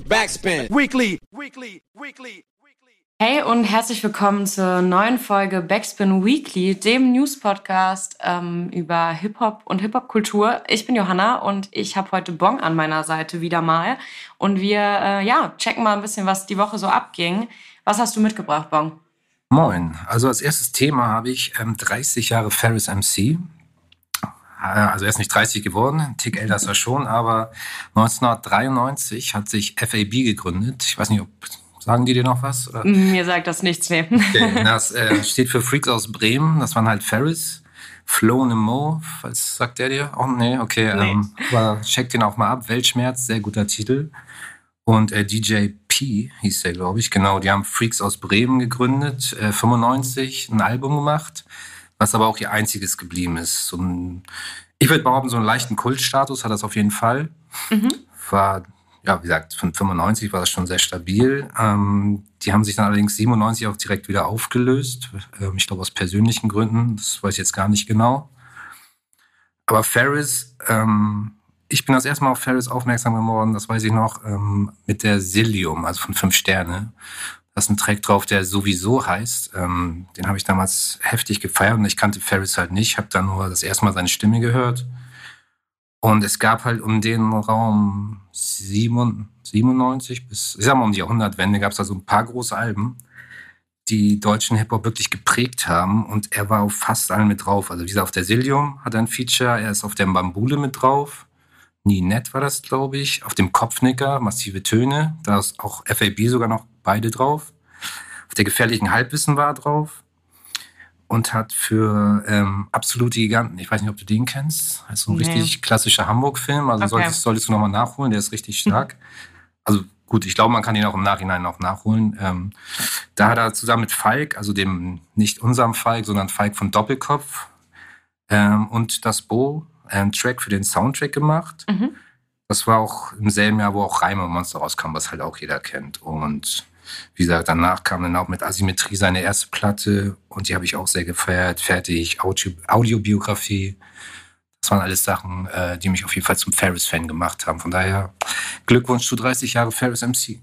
Backspin. Weekly. Weekly. Weekly. Hey und herzlich willkommen zur neuen Folge Backspin Weekly, dem News-Podcast ähm, über Hip-Hop und Hip-Hop-Kultur. Ich bin Johanna und ich habe heute Bong an meiner Seite wieder mal. Und wir äh, ja, checken mal ein bisschen, was die Woche so abging. Was hast du mitgebracht, Bong? Moin. Also als erstes Thema habe ich ähm, 30 Jahre Ferris MC. Äh, also er ist nicht 30 geworden, ein Tick älter ist er schon, aber 1993 hat sich FAB gegründet. Ich weiß nicht, ob sagen die dir noch was? Oder? Mir sagt das nichts mehr. Okay, das äh, steht für Freaks aus Bremen. Das waren halt Ferris. Flo Mo, was sagt der dir? Oh, nee, okay. Nee. Ähm, aber check den auch mal ab. Weltschmerz, sehr guter Titel. Und äh, DJ P hieß der, glaube ich. Genau, die haben Freaks aus Bremen gegründet, äh, 95 ein Album gemacht was aber auch ihr einziges geblieben ist. So ein, ich würde behaupten, so einen leichten Kultstatus hat das auf jeden Fall. Mhm. War, ja, wie gesagt, von 95 war das schon sehr stabil. Ähm, die haben sich dann allerdings 97 auch direkt wieder aufgelöst. Ähm, ich glaube aus persönlichen Gründen, das weiß ich jetzt gar nicht genau. Aber Ferris, ähm, ich bin das erste Mal auf Ferris aufmerksam geworden, das weiß ich noch, ähm, mit der Silium, also von Fünf Sterne. Da ist ein Track drauf, der sowieso heißt. Ähm, den habe ich damals heftig gefeiert und ich kannte Ferris halt nicht. Habe dann nur das erste Mal seine Stimme gehört. Und es gab halt um den Raum 97 bis, ich sag mal, um die Jahrhundertwende gab es da so ein paar große Alben, die deutschen Hip-Hop wirklich geprägt haben. Und er war auf fast allen mit drauf. Also wie gesagt, auf der Silium hat er ein Feature, er ist auf der Bambule mit drauf. Nie nett war das, glaube ich. Auf dem Kopfnicker, massive Töne. Da ist auch FAB sogar noch beide drauf. Auf der gefährlichen Halbwissen war er drauf. Und hat für ähm, absolute Giganten, ich weiß nicht, ob du den kennst, das ist ein nee. richtig klassischer Hamburg-Film, also okay. solltest, solltest du nochmal nachholen, der ist richtig stark. also gut, ich glaube, man kann ihn auch im Nachhinein noch nachholen. Ähm, da hat er zusammen mit Falk, also dem nicht unserem Falk, sondern Falk von Doppelkopf ähm, und das Bo einen Track für den Soundtrack gemacht. Mhm. Das war auch im selben Jahr, wo auch Reime Monster rauskam, was halt auch jeder kennt. Und wie gesagt, danach kam dann auch mit Asymmetrie seine erste Platte und die habe ich auch sehr gefeiert. Fertig, Audio, Audiobiografie. Das waren alles Sachen, äh, die mich auf jeden Fall zum Ferris-Fan gemacht haben. Von daher Glückwunsch zu 30 Jahre Ferris MC.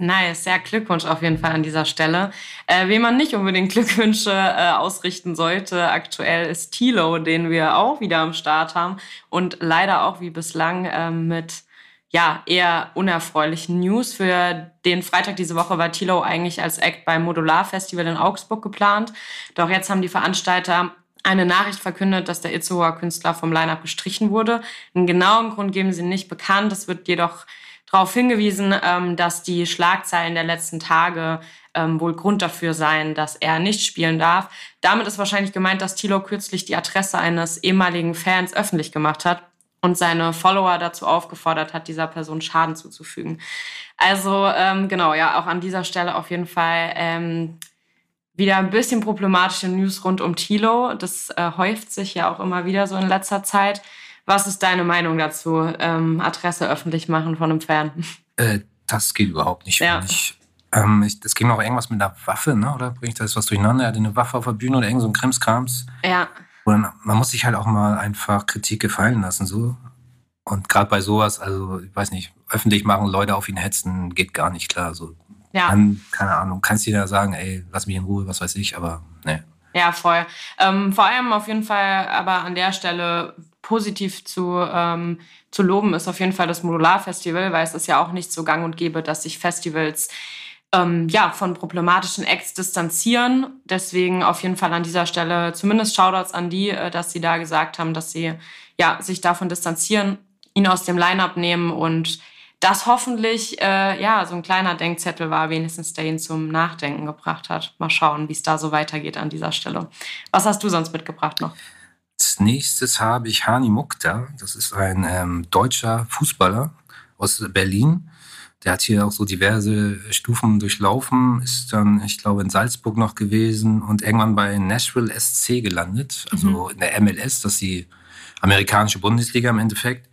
Nice, sehr Glückwunsch auf jeden Fall an dieser Stelle. Äh, wem man nicht unbedingt Glückwünsche äh, ausrichten sollte, aktuell ist Tilo, den wir auch wieder am Start haben und leider auch wie bislang äh, mit ja, eher unerfreulichen News. Für den Freitag diese Woche war Tilo eigentlich als Act beim Modular Festival in Augsburg geplant. Doch jetzt haben die Veranstalter eine Nachricht verkündet, dass der Itzehoer Künstler vom Line-Up gestrichen wurde. Einen genauen Grund geben sie nicht bekannt. Es wird jedoch darauf hingewiesen, ähm, dass die Schlagzeilen der letzten Tage ähm, wohl Grund dafür seien, dass er nicht spielen darf. Damit ist wahrscheinlich gemeint, dass Tilo kürzlich die Adresse eines ehemaligen Fans öffentlich gemacht hat und seine Follower dazu aufgefordert hat, dieser Person Schaden zuzufügen. Also ähm, genau, ja, auch an dieser Stelle auf jeden Fall ähm, wieder ein bisschen problematische News rund um Tilo. Das äh, häuft sich ja auch immer wieder so in letzter Zeit. Was ist deine Meinung dazu? Ähm, Adresse öffentlich machen von einem Fan? Äh, das geht überhaupt nicht, ja. ich. Ähm, ich, das ging noch irgendwas mit einer Waffe, ne? oder bringe ich da jetzt was durcheinander? Er hatte eine Waffe auf der Bühne oder irgend so ein Krimskrams. Ja. Und man muss sich halt auch mal einfach Kritik gefallen lassen, so. Und gerade bei sowas, also, ich weiß nicht, öffentlich machen, Leute auf ihn hetzen, geht gar nicht klar. So. Ja. Dann, keine Ahnung, kannst du dir da sagen, ey, lass mich in Ruhe, was weiß ich, aber ne. Ja, voll. Ähm, vor allem auf jeden Fall aber an der Stelle positiv zu, ähm, zu loben ist auf jeden Fall das Modular-Festival, weil es ist ja auch nicht so gang und gäbe, dass sich Festivals ähm, ja, von problematischen Acts distanzieren. Deswegen auf jeden Fall an dieser Stelle zumindest Shoutouts an die, äh, dass sie da gesagt haben, dass sie ja, sich davon distanzieren, ihn aus dem Line-Up nehmen und das hoffentlich äh, ja so ein kleiner Denkzettel war, wenigstens der ihn zum Nachdenken gebracht hat. Mal schauen, wie es da so weitergeht an dieser Stelle. Was hast du sonst mitgebracht noch? Als nächstes habe ich Hani Mukta. Das ist ein ähm, deutscher Fußballer aus Berlin der hat hier auch so diverse Stufen durchlaufen, ist dann, ich glaube, in Salzburg noch gewesen und irgendwann bei Nashville SC gelandet, also mhm. in der MLS, das ist die amerikanische Bundesliga im Endeffekt.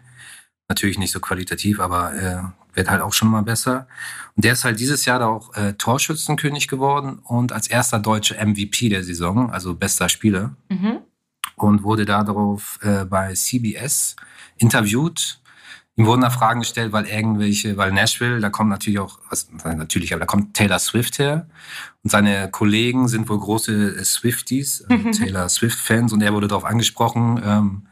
Natürlich nicht so qualitativ, aber äh, wird halt auch schon mal besser. Und der ist halt dieses Jahr da auch äh, Torschützenkönig geworden und als erster deutscher MVP der Saison, also bester Spieler. Mhm. Und wurde darauf äh, bei CBS interviewt Ihm wurden da Fragen gestellt, weil irgendwelche, weil Nashville, da kommt natürlich auch, was, natürlich, aber da kommt Taylor Swift her. Und seine Kollegen sind wohl große Swifties, also Taylor Swift-Fans. Und er wurde darauf angesprochen, ähm,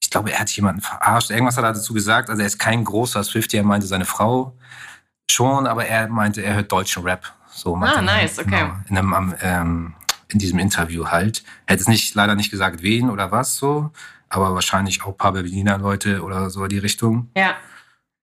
ich glaube, er hat jemanden verarscht. Irgendwas hat er dazu gesagt. Also er ist kein großer Swiftie, er meinte seine Frau schon, aber er meinte, er hört deutschen Rap. So ah, nice, okay. Genau, in, einem, ähm, in diesem Interview halt. Er hat es nicht, leider nicht gesagt, wen oder was so aber wahrscheinlich auch ein paar Berliner Leute oder so in die Richtung. Ja.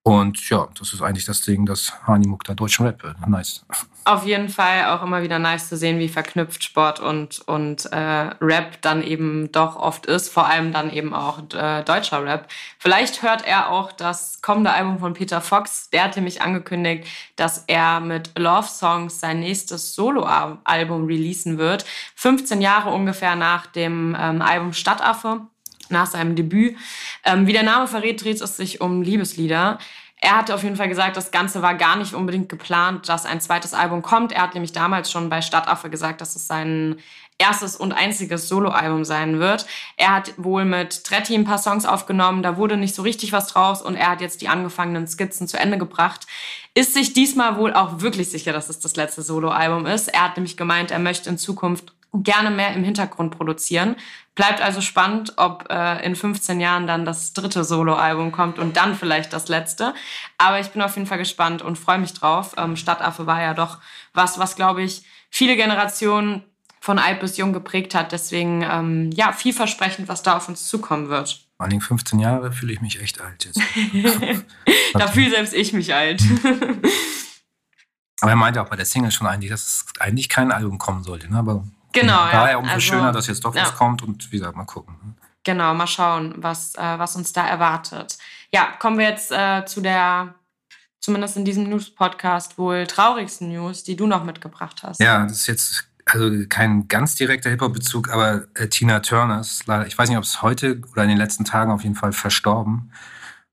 Und ja, das ist eigentlich das Ding, dass Hanimuk da deutschen Rap wird. Nice. Auf jeden Fall auch immer wieder nice zu sehen, wie verknüpft Sport und, und äh, Rap dann eben doch oft ist. Vor allem dann eben auch äh, deutscher Rap. Vielleicht hört er auch das kommende Album von Peter Fox. Der hat nämlich angekündigt, dass er mit Love Songs sein nächstes Solo-Album releasen wird. 15 Jahre ungefähr nach dem ähm, Album Stadtaffe nach seinem Debüt. Ähm, wie der Name verrät, dreht es sich um Liebeslieder. Er hatte auf jeden Fall gesagt, das Ganze war gar nicht unbedingt geplant, dass ein zweites Album kommt. Er hat nämlich damals schon bei Stadtaffe gesagt, dass es sein erstes und einziges Soloalbum sein wird. Er hat wohl mit Tretti ein paar Songs aufgenommen, da wurde nicht so richtig was draus und er hat jetzt die angefangenen Skizzen zu Ende gebracht. Ist sich diesmal wohl auch wirklich sicher, dass es das letzte Soloalbum ist. Er hat nämlich gemeint, er möchte in Zukunft gerne mehr im Hintergrund produzieren. Bleibt also spannend, ob äh, in 15 Jahren dann das dritte Soloalbum kommt und dann vielleicht das letzte. Aber ich bin auf jeden Fall gespannt und freue mich drauf. Ähm, Stadtaffe war ja doch was, was glaube ich viele Generationen von alt bis jung geprägt hat. Deswegen ähm, ja vielversprechend, was da auf uns zukommen wird. Vor allem 15 Jahre fühle ich mich echt alt jetzt. da fühle selbst ich mich alt. Aber er meinte auch bei der Single schon eigentlich, dass es eigentlich kein Album kommen sollte. Ne? Aber Genau. Daher ja. umso also, schöner, dass jetzt doch ja. was kommt und wie gesagt, mal gucken. Ne? Genau, mal schauen, was, äh, was uns da erwartet. Ja, kommen wir jetzt äh, zu der, zumindest in diesem News-Podcast, wohl traurigsten News, die du noch mitgebracht hast. Ja, das ist jetzt also kein ganz direkter Hip-Hop-Bezug, aber äh, Tina Turner ist leider, ich weiß nicht, ob es heute oder in den letzten Tagen auf jeden Fall verstorben,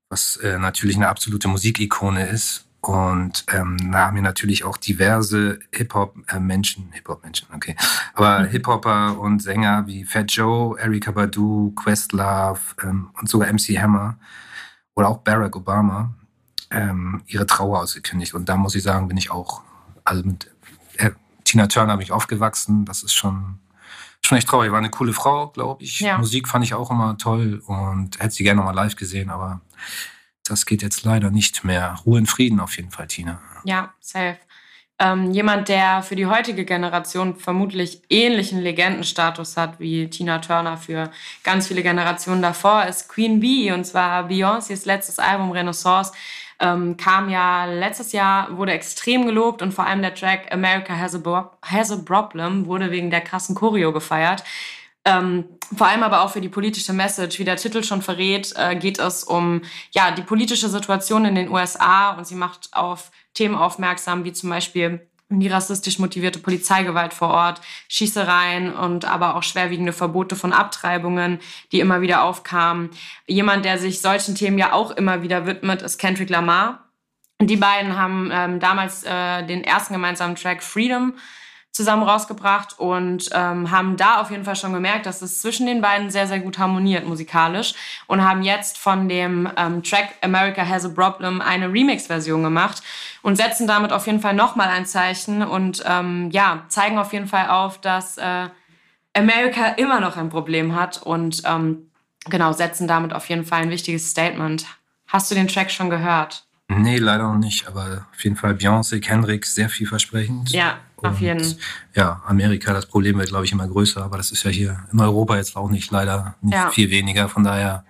was äh, natürlich eine absolute Musikikone ist. Und ähm, da haben wir natürlich auch diverse Hip-Hop-Menschen, Hip-Hop-Menschen, okay, aber mhm. Hip-Hopper und Sänger wie Fat Joe, Erika Badu, Questlove ähm, und sogar MC Hammer oder auch Barack Obama ähm, ihre Trauer ausgekündigt. Und da muss ich sagen, bin ich auch, also mit äh, Tina Turner bin ich aufgewachsen. Das ist schon, schon echt traurig. War eine coole Frau, glaube ich. Ja. Musik fand ich auch immer toll und hätte sie gerne nochmal live gesehen, aber das geht jetzt leider nicht mehr. Ruhe in Frieden auf jeden Fall, Tina. Ja, safe. Ähm, jemand, der für die heutige Generation vermutlich ähnlichen Legendenstatus hat wie Tina Turner für ganz viele Generationen davor, ist Queen Bee. Und zwar Beyoncés letztes Album Renaissance ähm, kam ja letztes Jahr, wurde extrem gelobt und vor allem der Track America Has a, Has a Problem wurde wegen der krassen Choreo gefeiert. Ähm, vor allem aber auch für die politische Message, wie der Titel schon verrät, äh, geht es um ja die politische Situation in den USA und sie macht auf Themen aufmerksam, wie zum Beispiel die rassistisch motivierte Polizeigewalt vor Ort, Schießereien und aber auch schwerwiegende Verbote von Abtreibungen, die immer wieder aufkamen. Jemand, der sich solchen Themen ja auch immer wieder widmet, ist Kendrick Lamar. Die beiden haben ähm, damals äh, den ersten gemeinsamen Track Freedom zusammen rausgebracht und ähm, haben da auf jeden Fall schon gemerkt, dass es zwischen den beiden sehr, sehr gut harmoniert musikalisch und haben jetzt von dem ähm, Track America Has a Problem eine Remix-Version gemacht und setzen damit auf jeden Fall nochmal ein Zeichen und ähm, ja, zeigen auf jeden Fall auf, dass äh, America immer noch ein Problem hat und ähm, genau, setzen damit auf jeden Fall ein wichtiges Statement. Hast du den Track schon gehört? Nee, leider noch nicht, aber auf jeden Fall Beyoncé, Kendrick, sehr vielversprechend. Ja, auf jeden Fall. Ja, Amerika, das Problem wird, glaube ich, immer größer, aber das ist ja hier in Europa jetzt auch nicht leider nicht ja. viel weniger. Von daher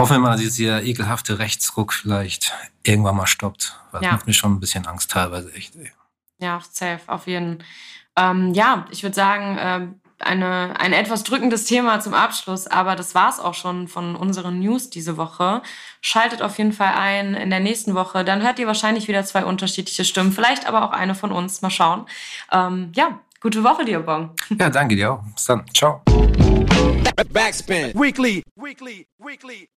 hoffen wir mal, dass dieser ekelhafte Rechtsruck vielleicht irgendwann mal stoppt. Das ja. macht mir schon ein bisschen Angst teilweise, echt. Ey. Ja, safe, auf jeden Fall. Ähm, ja, ich würde sagen, äh, eine, ein etwas drückendes Thema zum Abschluss, aber das war es auch schon von unseren News diese Woche. Schaltet auf jeden Fall ein in der nächsten Woche. Dann hört ihr wahrscheinlich wieder zwei unterschiedliche Stimmen, vielleicht aber auch eine von uns. Mal schauen. Ähm, ja, gute Woche dir, Bon. Ja, danke dir auch. Bis dann. Ciao. Backspin. Weekly, weekly, weekly.